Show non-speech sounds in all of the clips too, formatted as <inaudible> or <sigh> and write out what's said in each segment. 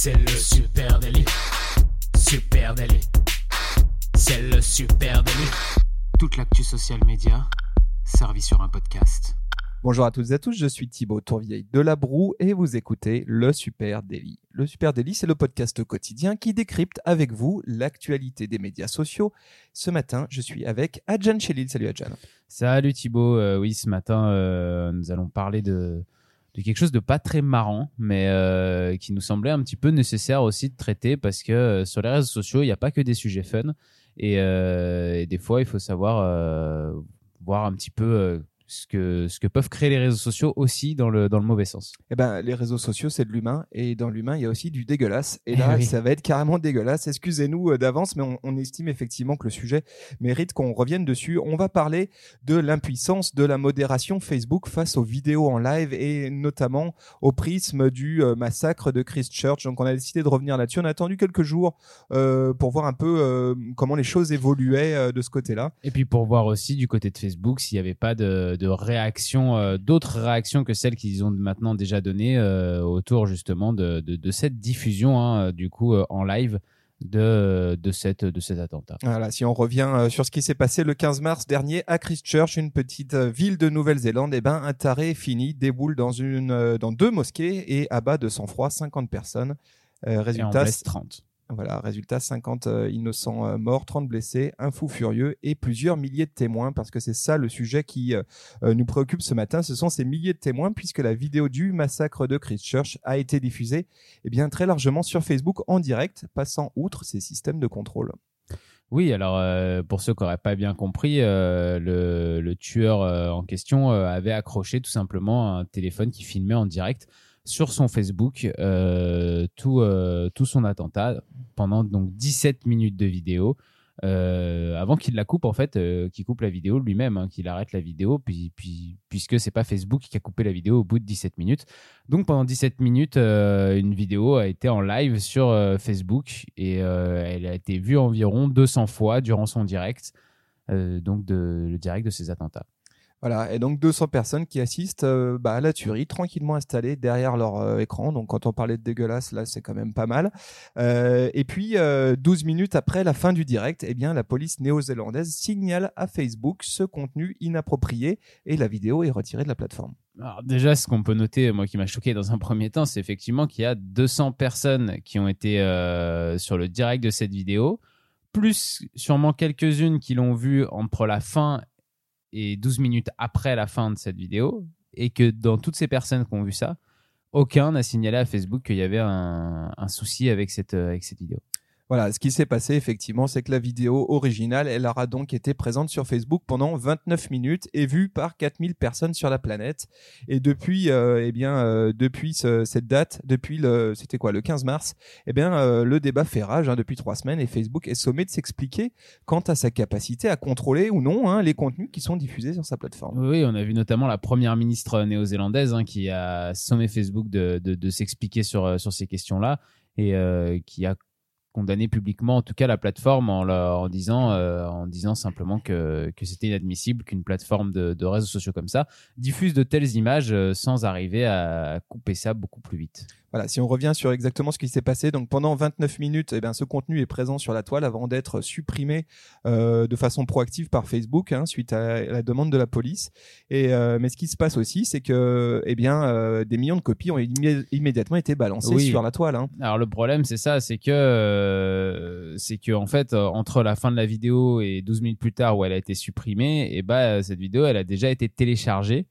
C'est le super délit. Super délit. C'est le super délit. Toute l'actu social média servie sur un podcast. Bonjour à toutes et à tous, je suis Thibaut Tourvieille de La Broue et vous écoutez Le Super Daily. Le Super Daily, c'est le podcast quotidien qui décrypte avec vous l'actualité des médias sociaux. Ce matin, je suis avec Adjan Chelil. Salut Adjan. Salut Thibaut. Euh, oui, ce matin, euh, nous allons parler de, quelque chose de pas très marrant, mais euh, qui nous semblait un petit peu nécessaire aussi de traiter parce que euh, sur les réseaux sociaux, il n'y a pas que des sujets fun. Et, euh, des fois, il faut savoir voir un petit peu ce que, ce que peuvent créer les réseaux sociaux aussi dans le, dans le mauvais sens. Eh ben, les réseaux sociaux, c'est de l'humain et dans l'humain, il y a aussi du dégueulasse. Et Eh là, oui. ça va être carrément dégueulasse. Excusez-nous euh, d'avance, mais on, on estime effectivement que le sujet mérite qu'on revienne dessus. On va parler de l'impuissance de la modération Facebook face aux vidéos en live et notamment au prisme du euh, massacre de Christchurch. Donc, on a décidé de revenir là-dessus. On a attendu quelques jours euh, pour voir un peu euh, comment les choses évoluaient euh, de ce côté-là. Et puis pour voir aussi du côté de Facebook s'il n'y avait pas de, de réactions, euh, d'autres réactions que celles qu'ils ont maintenant déjà données euh, autour justement de, de, de cette diffusion hein, du coup euh, en live de, de, cette, de cet attentat. Voilà, si on revient euh, sur ce qui s'est passé le 15 mars dernier à Christchurch, une petite euh, ville de Nouvelle-Zélande, eh ben un taré fini déboule dans une euh, dans deux mosquées et abat de sang-froid 50 personnes. Euh, Et en résultat, blesse 30. Voilà, résultat 50 euh, innocents euh, morts, 30 blessés, un fou furieux et plusieurs milliers de témoins parce que c'est ça le sujet qui euh, nous préoccupe ce matin, ce sont ces milliers de témoins puisque la vidéo du massacre de Christchurch a été diffusée eh bien très largement sur Facebook en direct, passant outre ces systèmes de contrôle. Oui, alors pour ceux qui n'auraient pas bien compris, le, tueur en question avait accroché tout simplement un téléphone qui filmait en direct sur son Facebook euh, tout, euh, tout son attentat pendant donc 17 minutes de vidéo. euh, avant qu'il la coupe en fait, euh, qu'il coupe la vidéo lui-même, hein, qu'il arrête la vidéo, puis, puis, puisque c'est pas Facebook qui a coupé la vidéo au bout de 17 minutes. Donc pendant 17 minutes, une vidéo a été en live sur Facebook et elle a été vue environ 200 fois durant son direct, donc de, le direct de ces attentats. Voilà, et donc 200 personnes qui assistent euh, bah, à la tuerie, tranquillement installées derrière leur euh, écran. Donc quand on parlait de dégueulasse, là c'est quand même pas mal. Euh, et puis euh, 12 minutes après la fin du direct, eh bien la police néo-zélandaise signale à Facebook ce contenu inapproprié et la vidéo est retirée de la plateforme. Alors déjà, ce qu'on peut noter, moi qui m'a choqué dans un premier temps, c'est effectivement qu'il y a 200 personnes qui ont été sur le direct de cette vidéo, plus sûrement quelques-unes qui l'ont vue entre la fin et 12 minutes après la fin de cette vidéo, et que dans toutes ces personnes qui ont vu ça, aucun n'a signalé à Facebook qu'il y avait un, souci avec cette, euh, avec cette vidéo. Voilà, ce qui s'est passé effectivement, c'est que la vidéo originale, elle aura donc été présente sur Facebook pendant 29 minutes et vue par 4000 personnes sur la planète. Et depuis, euh, eh bien, euh, depuis ce- cette date, depuis le, c'était quoi, le 15 mars, eh bien, euh, le débat fait rage hein, depuis trois semaines et Facebook est sommé de s'expliquer quant à sa capacité à contrôler ou non hein, les contenus qui sont diffusés sur sa plateforme. Oui, on a vu notamment la première ministre néo-zélandaise hein, qui a sommé Facebook de, s'expliquer sur, sur ces questions-là et qui a condamné publiquement, en tout cas, la plateforme en, disant, euh, en disant simplement que, que c'était inadmissible qu'une plateforme de, de réseaux sociaux comme ça diffuse de telles images euh, sans arriver à couper ça beaucoup plus vite. Voilà, si on revient sur exactement ce qui s'est passé, donc pendant 29 minutes, eh bien, ce contenu est présent sur la toile avant d'être supprimé euh, de façon proactive par Facebook hein, suite à la demande de la police. Et euh, mais ce qui se passe aussi, c'est que eh bien euh, des millions de copies ont immé- immédiatement été balancées Oui. sur la toile. Hein. Alors le problème c'est ça, c'est que euh, c'est que en fait euh, entre la fin de la vidéo et 12 minutes plus tard où elle a été supprimée, et bah cette vidéo elle a déjà été téléchargée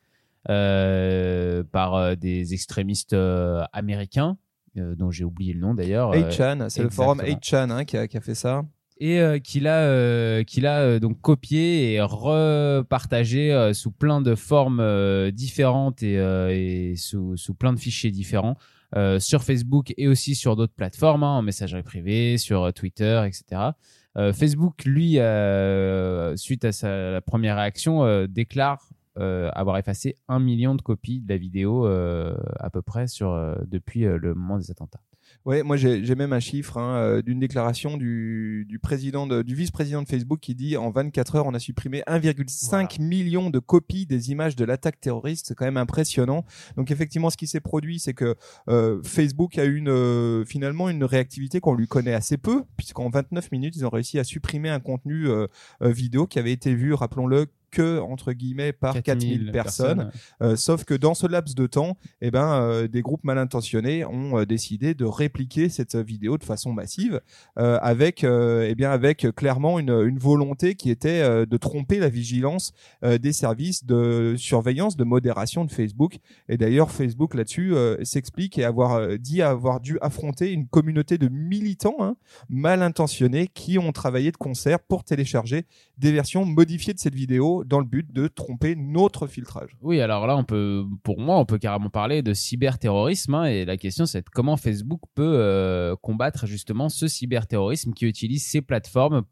par euh, des extrémistes euh, américains euh, dont j'ai oublié le nom d'ailleurs. euh, 8chan, c'est le forum exactement. 8chan hein, qui, a, qui a fait ça. et euh, qu'il a, euh, a euh, donc copié et repartagé euh, sous plein de formes euh, différentes et, euh, et sous, sous plein de fichiers différents euh, sur Facebook et aussi sur d'autres plateformes, hein, en messagerie privée, sur euh, Twitter, etc. Euh, Facebook, lui, euh, suite à sa la première réaction, euh, déclare euh, avoir effacé un million de copies de la vidéo euh, à peu près sur, euh, depuis le moment des attentats. Ouais, moi j'ai même un chiffre hein, d'une déclaration du, du président de- du vice-président de Facebook qui dit en 24 heures on a supprimé 1,5 million de copies des images de l'attaque terroriste. C'est quand même impressionnant. Donc effectivement, ce qui s'est produit, c'est que euh, Facebook a eu une euh, finalement une réactivité qu'on lui connaît assez peu, puisqu'en 29 minutes ils ont réussi à supprimer un contenu euh, vidéo qui avait été vu, rappelons-le, que entre guillemets par 4000 personnes. Euh, sauf que dans ce laps de temps, eh ben, euh, des groupes mal intentionnés ont euh, décidé de répliquer cette vidéo de façon massive, avec, eh bien, avec clairement une, une volonté qui était de tromper la vigilance des services de surveillance, de modération de Facebook. Et d'ailleurs, Facebook là-dessus s'explique et avoir dit avoir dû affronter une communauté de militants hein, mal intentionnés qui ont travaillé de concert pour télécharger des versions modifiées de cette vidéo dans le but de tromper notre filtrage. Oui, alors là, on peut, pour moi, on peut carrément parler de cyberterrorisme. hein, et la question, c'est comment Facebook peut euh, combattre justement ce cyberterrorisme qui utilise ces plateformes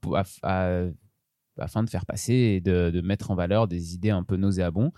afin de faire passer et de, de mettre en valeur des idées un peu nauséabondes.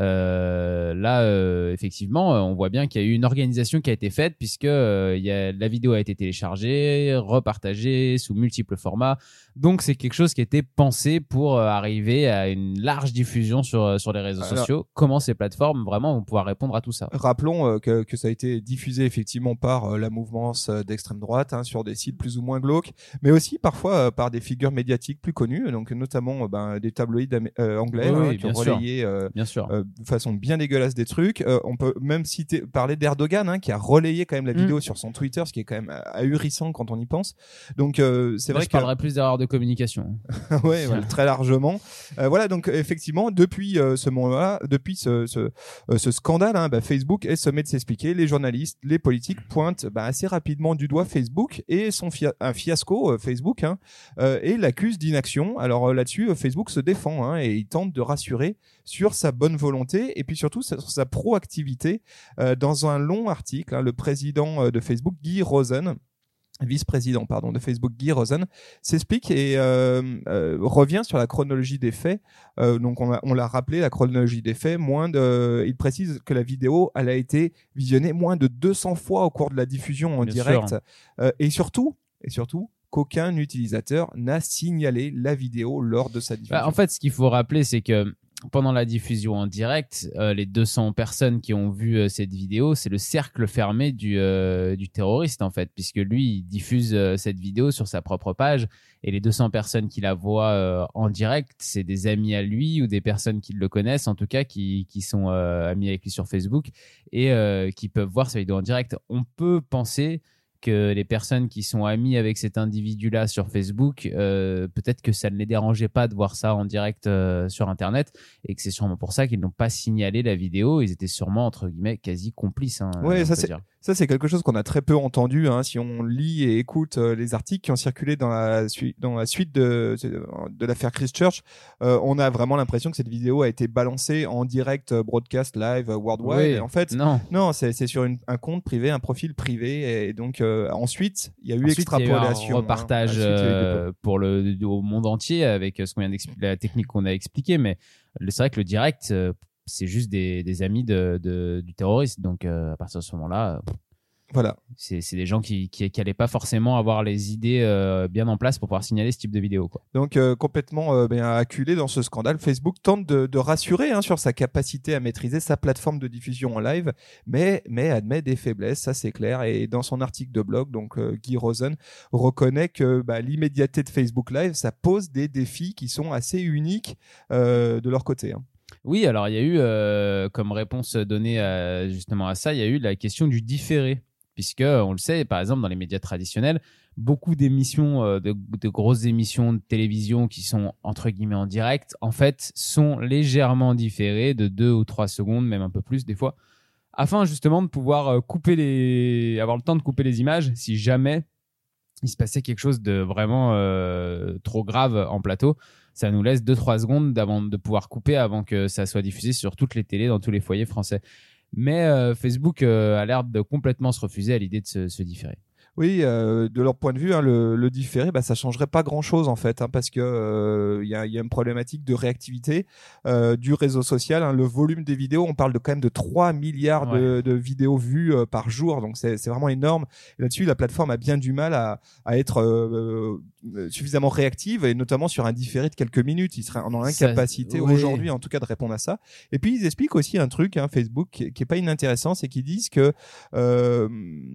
Euh, là, euh, effectivement, euh, on voit bien qu'il y a eu une organisation qui a été faite puisque euh, y a, la vidéo a été téléchargée, repartagée sous multiples formats. Donc, c'est quelque chose qui a été pensé pour arriver à une large diffusion sur, sur les réseaux Alors- sociaux. Comment ces plateformes vraiment vont pouvoir répondre à tout ça? Rappelons que, que ça a été diffusé effectivement par la mouvance d'extrême droite hein, sur des sites plus ou moins glauques, mais aussi parfois par des figures médiatiques plus connues, donc notamment ben, des tabloïds anglais Oui, hein, oui, qui ont relayé euh, Bien sûr. euh, de façon bien dégueulasse des trucs. Euh, on peut même citer parler d'Erdogan hein, qui a relayé quand même la Mm. vidéo sur son Twitter, ce qui est quand même euh, ahurissant quand on y pense. Donc euh, c'est vrai je que parlerai plus d'erreurs de communication. <laughs> ouais, ouais, très largement. Voilà, donc effectivement, depuis ce moment-là, depuis ce, ce, ce scandale, hein, bah, Facebook est sommé de s'expliquer. Les journalistes, les politiques pointent bah, assez rapidement du doigt Facebook et son fia- un fiasco euh, Facebook hein, euh, et l'accuse d'inaction. Alors euh, là-dessus, Facebook se défend hein, et il tente de rassurer sur sa bonne volonté et puis surtout sur sa proactivité. Euh, dans un long article, hein, le président euh, de Facebook, Guy Rosen, vice-président pardon de Facebook Guy Rosen s'explique et euh, euh, revient sur la chronologie des faits. Euh, donc on, l'a rappelé la chronologie des faits. Moins de, il précise que la vidéo elle a été visionnée moins de 200 fois au cours de la diffusion en Bien direct et surtout et surtout qu'aucun utilisateur n'a signalé la vidéo lors de sa diffusion. Bah, en fait, ce qu'il faut rappeler, c'est que pendant la diffusion en direct, euh, les 200 personnes qui ont vu euh, cette vidéo, c'est le cercle fermé du, euh, du terroriste, en fait, puisque lui, il diffuse cette vidéo sur sa propre page, et les 200 personnes qui la voient en direct, c'est des amis à lui ou des personnes qui le connaissent, en tout cas, qui, qui sont amis avec lui sur Facebook, et qui peuvent voir sa vidéo en direct. On peut penser que les personnes qui sont amies avec cet individu-là sur Facebook, euh, peut-être que ça ne les dérangeait pas de voir ça en direct euh, sur Internet et que c'est sûrement pour ça qu'ils n'ont pas signalé la vidéo. Ils étaient sûrement, entre guillemets, quasi complices. Hein, on ça, c'est- quelque chose qu'on a très peu entendu. Hein, si on lit et écoute euh, les articles qui ont circulé dans la, sui- dans la suite de, de l'affaire Christchurch, on a vraiment l'impression que cette vidéo a été balancée en direct, broadcast, live, worldwide. Oui. En fait, Non. non, c'est c'est sur une- un compte privé, un profil privé. Et donc, euh, ensuite, il y a eu Ensuite, il y a eu extrapolation. un hein. repartage euh, pour le au monde entier avec ce qu'on vient la technique qu'on a expliquée. Mais c'est vrai que le direct, euh, c'est juste des, des amis de, de- du terroriste. Donc euh, à partir de ce moment-là, euh, Voilà. c'est des gens qui qui qui allaient pas forcément avoir les idées euh, bien en place pour pouvoir signaler ce type de vidéo. Quoi. Donc euh, complètement euh, ben, acculé dans ce scandale, Facebook tente de, de rassurer hein, sur sa capacité à maîtriser sa plateforme de diffusion en live, mais mais admet des faiblesses, ça c'est clair. Et dans son article de blog, donc Guy Rosen reconnaît que bah, l'immédiateté de Facebook Live, ça pose des défis qui sont assez uniques de leur côté. hein. Oui, alors il y a eu comme réponse donnée à- justement à ça, il y a eu la question du différé, puisque on le sait, par exemple dans les médias traditionnels, beaucoup d'émissions, euh, de, grosses émissions de télévision qui sont entre guillemets en direct, en fait, sont légèrement différées de deux ou trois secondes, même un peu plus des fois, afin justement de pouvoir euh, couper les, avoir le temps de couper les images si jamais il se passait quelque chose de vraiment euh, trop grave en plateau ça nous laisse 2-3 secondes avant de pouvoir couper avant que ça soit diffusé sur toutes les télés dans tous les foyers français. Mais euh, Facebook euh, a l'air de complètement se refuser à l'idée de se, se différer. Oui, euh, de leur point de vue, hein, le, le, différé, bah, ça changerait pas grand-chose en fait, hein, parce que il y, a, y, a, une problématique de réactivité du réseau social. Hein, le volume des vidéos, on parle de quand même de 3 milliards de, de, vidéos vues par jour, donc c'est vraiment énorme. Là-dessus, la plateforme a bien du mal à, à être suffisamment réactive, et notamment sur un différé de quelques minutes. Ils seraient en incapacité aujourd'hui, en tout cas, de répondre à ça. Et puis ils expliquent aussi un truc, hein, Facebook, qui, qui est pas inintéressant, c'est qu'ils disent que euh,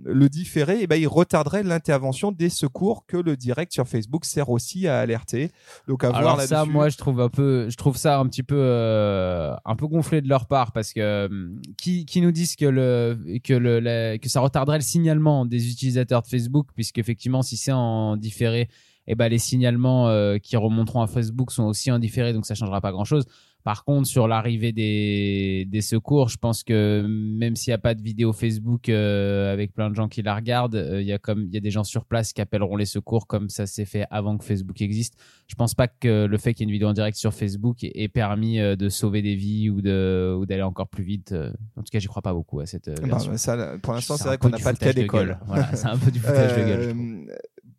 le différé, eh ben, il retarderait l'intervention des secours que le direct sur Facebook sert aussi à alerter. Donc à Alors voir ça, moi, je trouve un peu, je trouve ça un petit peu, euh, un peu gonflé de leur part parce que euh, qui, qui nous disent que le, que le, que ça retarderait le signalement des utilisateurs de Facebook, puisque effectivement, si c'est en différé, eh ben les signalements euh, qui remonteront à Facebook sont aussi indifférés, donc ça changera pas grand chose. Par contre, sur l'arrivée des, des secours, je pense que même s'il n'y a pas de vidéo Facebook euh, avec plein de gens qui la regardent, euh, il y a comme il y a des gens sur place qui appelleront les secours comme ça s'est fait avant que Facebook existe. Je pense pas que le fait qu'il y ait une vidéo en direct sur Facebook ait permis euh, de sauver des vies ou de ou d'aller encore plus vite. En tout cas, j'y crois pas beaucoup à cette bah, version. ça, pour l'instant, c'est vrai qu'on n'a pas de cas d'école. Voilà, c'est un peu du <laughs> foutage de gueule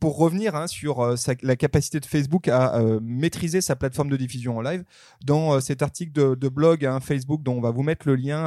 pour revenir hein, sur euh, la capacité de Facebook à euh, maîtriser sa plateforme de diffusion en live, dans euh, cet article de, de blog hein, Facebook dont on va vous mettre le lien,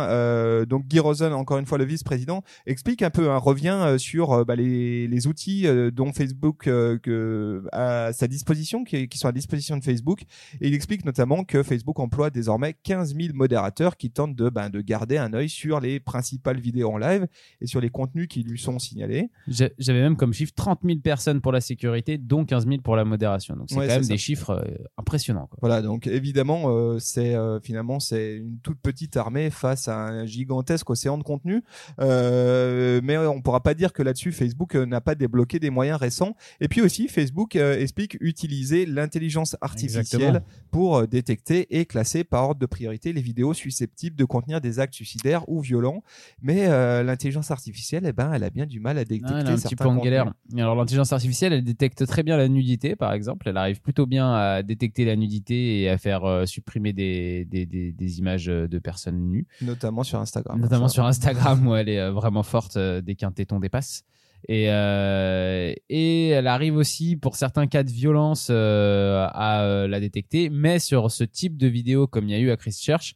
donc Guy Rosen, encore une fois le vice-président, explique un peu, hein, revient sur bah, les, les, outils dont Facebook que, à sa disposition, qui, qui, sont à disposition de Facebook, et il explique notamment que Facebook emploie désormais 15 000 modérateurs qui tentent de, ben, de garder un œil sur les principales vidéos en live et sur les contenus qui lui sont signalés. J'avais même comme chiffre 30 000 personnes pour la sécurité, dont 15 000 pour la modération. Donc c'est quand même des chiffres euh, impressionnants. Quoi. Voilà, donc évidemment, euh, c'est euh, finalement c'est une toute petite armée face à un gigantesque océan de contenu. mais on pourra pas dire que là-dessus Facebook n'a pas débloqué des moyens récents. Et puis aussi Facebook explique utiliser l'intelligence artificielle pour détecter et classer par ordre de priorité les vidéos susceptibles de contenir des actes suicidaires ou violents. Mais l'intelligence artificielle, eh ben, elle a bien du mal à détecter ah, un petit peu en galère. Alors l'intelligence artificielle elle détecte très bien la nudité, par exemple. Elle arrive plutôt bien à détecter la nudité et à faire euh, supprimer des, des, des, images de personnes nues. Notamment sur Instagram. Notamment sur Instagram, où elle est euh, vraiment forte euh, dès qu'un téton dépasse. Et, et elle arrive aussi pour certains cas de violence à la détecter, mais sur ce type de vidéo comme il y a eu à Christchurch,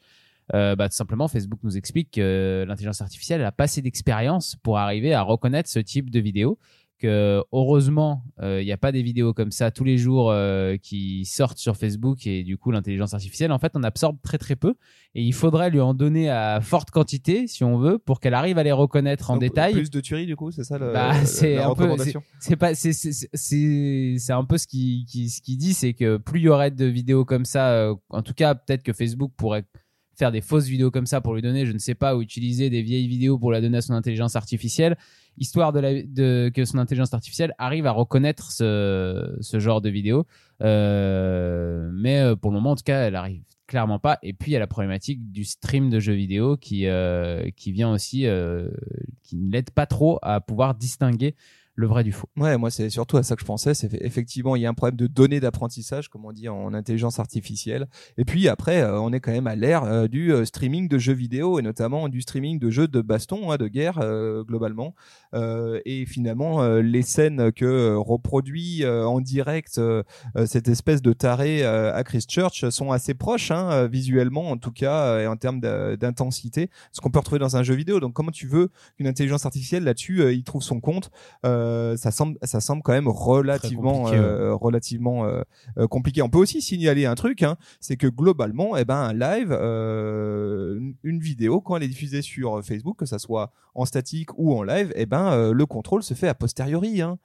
euh, bah, tout simplement, Facebook nous explique que l'intelligence artificielle a pas assez d'expérience pour arriver à reconnaître ce type de vidéo que heureusement, il euh, n'y a pas des vidéos comme ça tous les jours euh, qui sortent sur Facebook et du coup l'intelligence artificielle, en fait, on absorbe très très peu et il faudrait lui en donner à forte quantité si on veut pour qu'elle arrive à les reconnaître en détail. Plus de tuerie du coup, c'est ça bah, c'est un peu, c'est pas, c'est c'est un peu ce qui, qui ce qui dit, c'est que plus il y aurait de vidéos comme ça, euh, en tout cas peut-être que Facebook pourrait faire des fausses vidéos comme ça pour lui donner, je ne sais pas, ou utiliser des vieilles vidéos pour la donner à son intelligence artificielle histoire de, la, de que son intelligence artificielle arrive à reconnaître ce, ce genre de vidéo. Euh, mais euh, pour le moment, en tout cas, elle arrive clairement pas. Et puis il y a la problématique du stream de jeux vidéo qui euh, qui vient aussi, euh, qui ne l'aide pas trop à pouvoir distinguer le vrai du faux. Ouais, moi c'est surtout à ça que je pensais. C'est effectivement il y a un problème de données d'apprentissage, comme on dit en intelligence artificielle. Et puis après, euh, on est quand même à l'ère euh, du euh, streaming de jeux vidéo et notamment du streaming de jeux de baston, hein, de guerre globalement. et finalement, les scènes que reproduit en direct cette espèce de taré à Christchurch sont assez proches, hein, visuellement en tout cas et en termes d'intensité, ce qu'on peut retrouver dans un jeu vidéo. Donc comment tu veux qu'une intelligence artificielle là-dessus, il trouve son compte? Ça semble ça semble quand même relativement compliqué, euh, relativement euh, compliqué. On peut aussi signaler un truc, hein, c'est que globalement, eh ben un live, une vidéo quand elle est diffusée sur Facebook, que ça soit en statique ou en live, eh ben le contrôle se fait a posteriori. Hein.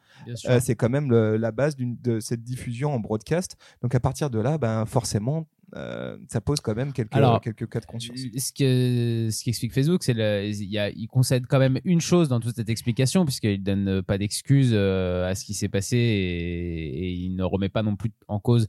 c'est quand même la base de cette diffusion en broadcast. Donc à partir de là, ben forcément euh, ça pose quand même quelques, quelques cas de conscience. Ce, que, ce qui explique Facebook, c'est il, il concède quand même une chose dans toute cette explication, puisqu'il donne pas d'excuses euh, à ce qui s'est passé et, il ne remet pas non plus en cause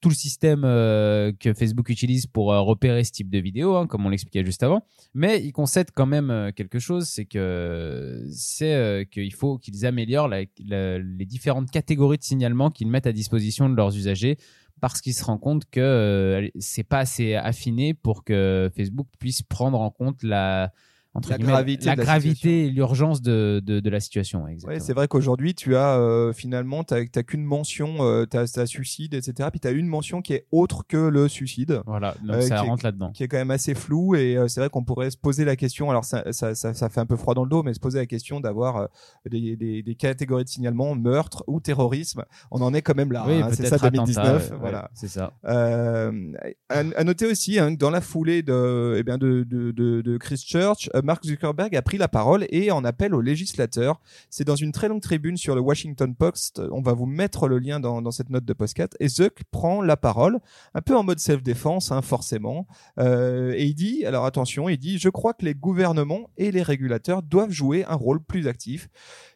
tout le système euh, que Facebook utilise pour repérer ce type de vidéo, hein, comme on l'expliquait juste avant. Mais il concède quand même quelque chose, c'est que c'est qu'il faut qu'ils améliorent les différentes catégories de signalement qu'ils mettent à disposition de leurs usagers parce qu'il se rend compte que euh, c'est pas assez affiné pour que Facebook puisse prendre en compte la entre La gravité la gravité et l'urgence de, de, de la situation. Ouais, c'est vrai qu'aujourd'hui, tu as euh, finalement, t'as t'as qu'une mention, euh, t'as as suicide, etc. Puis t'as une mention qui est autre que le suicide, Voilà, donc Euh, ça rentre là-dedans. qui est quand même assez flou. Et euh, c'est vrai qu'on pourrait se poser la question. Alors ça, ça, ça, ça fait un peu froid dans le dos, mais se poser la question d'avoir euh, des, des, des catégories de signalement, meurtre ou terrorisme. On en est quand même là. oui, hein, c'est ça attentat, 2019. ouais, voilà. ouais, c'est ça. Euh, à, à noter aussi hein, dans la foulée de, eh bien de, de, de, de Christchurch, Mark Zuckerberg a pris la parole et en appelle aux législateurs. C'est dans une très longue tribune sur le Washington Post. On va vous mettre le lien dans, dans cette note de podcast. Et Zuck prend la parole, un peu en mode self-défense, hein, forcément. Euh, et il dit, alors attention, il dit, je crois que les gouvernements et les régulateurs doivent jouer un rôle plus actif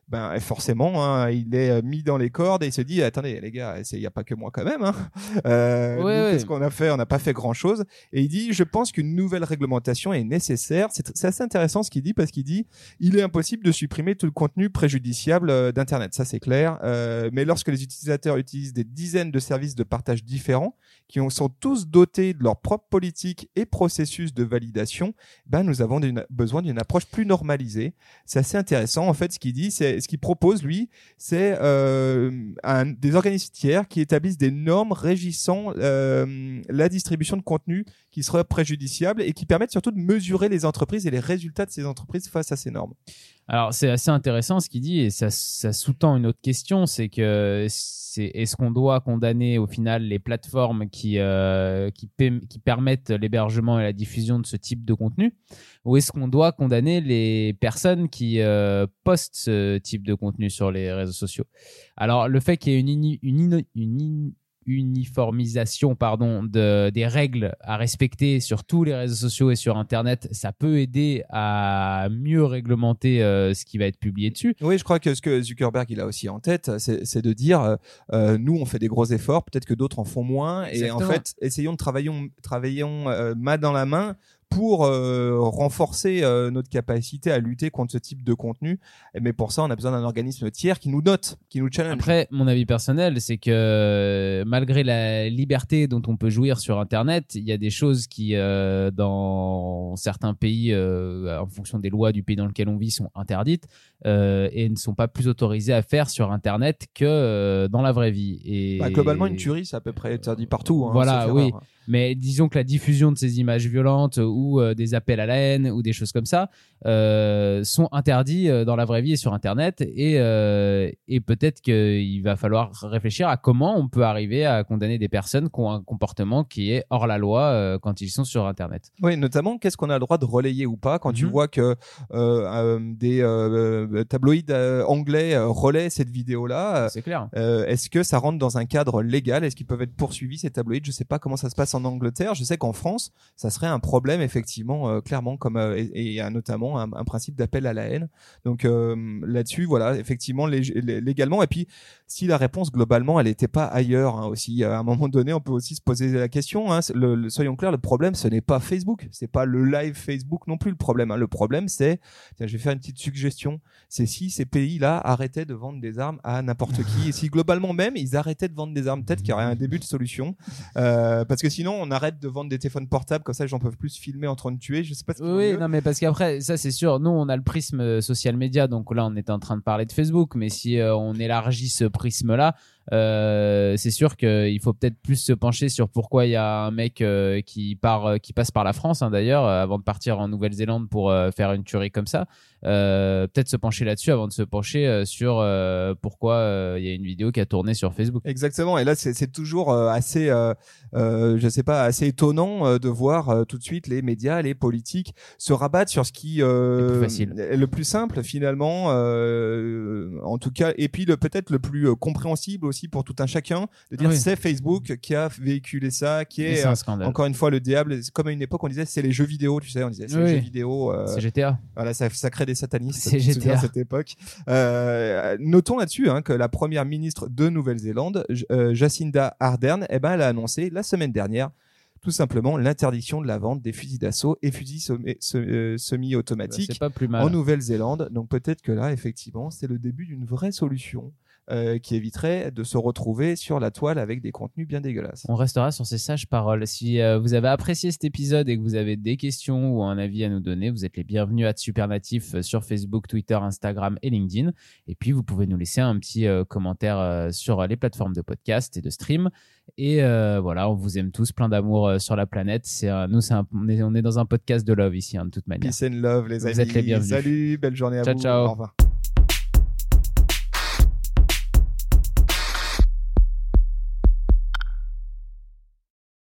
ben forcément, hein, il est euh, mis dans les cordes et il se dit attendez les gars, il n'y a pas que moi quand même. Hein. Euh, Ouais, nous, ouais. Qu'est-ce qu'on a fait? On n'a pas fait grand chose. Et il dit je pense qu'une nouvelle réglementation est nécessaire. C'est assez intéressant ce qu'il dit parce qu'il dit il est impossible de supprimer tout le contenu préjudiciable euh, d'internet. Ça c'est clair. Euh, mais lorsque les utilisateurs utilisent des dizaines de services de partage différents qui ont- sont tous dotés de leur propre politique et processus de validation, ben nous avons besoin d'une approche plus normalisée. C'est assez intéressant. En fait, ce qu'il dit, c'est ce qu'il propose lui, c'est euh, des organismes tiers qui établissent des normes régissant euh, la distribution de contenu qui serait préjudiciable et qui permettent surtout de mesurer les entreprises et les résultats de ces entreprises face à ces normes. Alors c'est assez intéressant ce qu'il dit et ça, sous-tend une autre question, c'est que c'est est-ce qu'on doit condamner au final les plateformes qui euh, qui, permettent l'hébergement et la diffusion de ce type de contenu ou est-ce qu'on doit condamner les personnes qui euh, postent ce type de contenu sur les réseaux sociaux? Alors le fait qu'il y ait une, une, une uniformisation pardon de, des règles à respecter sur tous les réseaux sociaux et sur internet ça peut aider à mieux réglementer euh, ce qui va être publié dessus. Oui, je crois que ce que Zuckerberg il a aussi en tête, c'est de dire euh, euh, nous on fait des gros efforts, peut-être que d'autres en font moins, et en fait essayons de travailler, travaillons euh, main dans la main pour euh, renforcer euh, notre capacité à lutter contre ce type de contenu. Mais pour ça, on a besoin d'un organisme tiers qui nous note, qui nous challenge. Après, mon avis personnel, c'est que malgré la liberté dont on peut jouir sur Internet, il y a des choses qui, euh, dans certains pays, euh, en fonction des lois du pays dans lequel on vit, sont interdites euh, et ne sont pas plus autorisées à faire sur Internet que euh, dans la vraie vie. Et Bah, globalement, une tuerie, c'est à peu près interdit partout. hein, Voilà, oui. erreur. Mais disons que la diffusion de ces images violentes ou euh, des appels à la haine ou des choses comme ça euh, sont interdits euh, dans la vraie vie et sur Internet. Et, euh, et peut-être qu'il va falloir réfléchir à comment on peut arriver à condamner des personnes qui ont un comportement qui est hors la loi euh, quand ils sont sur Internet. Oui, notamment, qu'est-ce qu'on a le droit de relayer ou pas quand tu Mhm. vois que euh, euh, des euh, tabloïds euh, anglais euh, relaient cette vidéo-là euh, C'est clair. Euh, Est-ce que ça rentre dans un cadre légal? Est-ce qu'ils peuvent être poursuivis ces tabloïds? Je sais pas comment ça se passe en Angleterre. Je sais qu'en France, ça serait un problème effectivement, euh, clairement, comme euh, et notamment un, principe d'appel à la haine. Donc euh, là-dessus, voilà, effectivement, lég- lé- légalement. Et puis, si la réponse globalement, elle n'était pas ailleurs hein, aussi, à un moment donné, on peut aussi se poser la question. Hein, soyons clairs, le problème, ce n'est pas Facebook, c'est pas le live Facebook non plus le problème. hein. Le problème, c'est, tiens, je vais faire une petite suggestion c'est si ces pays-là arrêtaient de vendre des armes à n'importe qui et si globalement même ils arrêtaient de vendre des armes, peut-être qu'il y aurait un début de solution. Parce que sinon on arrête de vendre des téléphones portables comme ça gens peuvent plus filmer en train de tuer. Je sais pas ce est Oui, non, mais parce qu'après, ça c'est sûr, nous on a le prisme euh, social média, donc là on était en train de parler de Facebook, mais si euh, on élargit ce prisme-là, euh, c'est sûr qu'il faut peut-être plus se pencher sur pourquoi il y a un mec euh, qui part, euh, qui passe par la France hein, d'ailleurs, avant de partir en Nouvelle-Zélande pour euh, faire une tuerie comme ça. Euh, peut-être se pencher là-dessus avant de se pencher sur pourquoi il y a une vidéo qui a tourné sur Facebook. Exactement. Et là, c'est toujours assez, je sais pas, assez étonnant de voir tout de suite les médias, les politiques se rabattre sur ce qui Le plus facile. est le plus simple finalement, en tout cas, et puis peut-être le plus compréhensible aussi pour tout un chacun, de dire Oui. c'est Facebook qui a véhiculé ça, qui est euh, encore une fois le diable. Comme à une époque, on disait c'est les jeux vidéo, tu sais, on disait c'est Oui. les jeux vidéo. euh, C'est GTA. voilà, ça, ça crée des satanistes. C'est GTA. à cette époque. Euh, notons là-dessus hein, que la première ministre de Nouvelle-Zélande, euh, Jacinda Ardern, eh ben, elle a annoncé la semaine dernière tout simplement l'interdiction de la vente des fusils d'assaut et fusils semi- se- euh, semi-automatiques mal. en Nouvelle-Zélande. Donc peut-être que là, effectivement, c'est le début d'une vraie solution euh, qui éviterait de se retrouver sur la toile avec des contenus bien dégueulasses. On restera sur ces sages paroles. Si euh, vous avez apprécié cet épisode et que vous avez des questions ou un avis à nous donner, vous êtes les bienvenus à Supernatif euh, sur Facebook, Twitter, Instagram et LinkedIn. Et puis, vous pouvez nous laisser un petit euh, commentaire euh, sur les plateformes de podcast et de stream. Et euh, voilà, on vous aime tous, plein d'amour sur la planète. C'est nous, c'est un- on, est, on est dans un podcast de love ici, hein, de toute manière. Peace and love, les Vous amis. êtes les bienvenus. Salut, belle journée à Ciao, vous. ciao. Au revoir.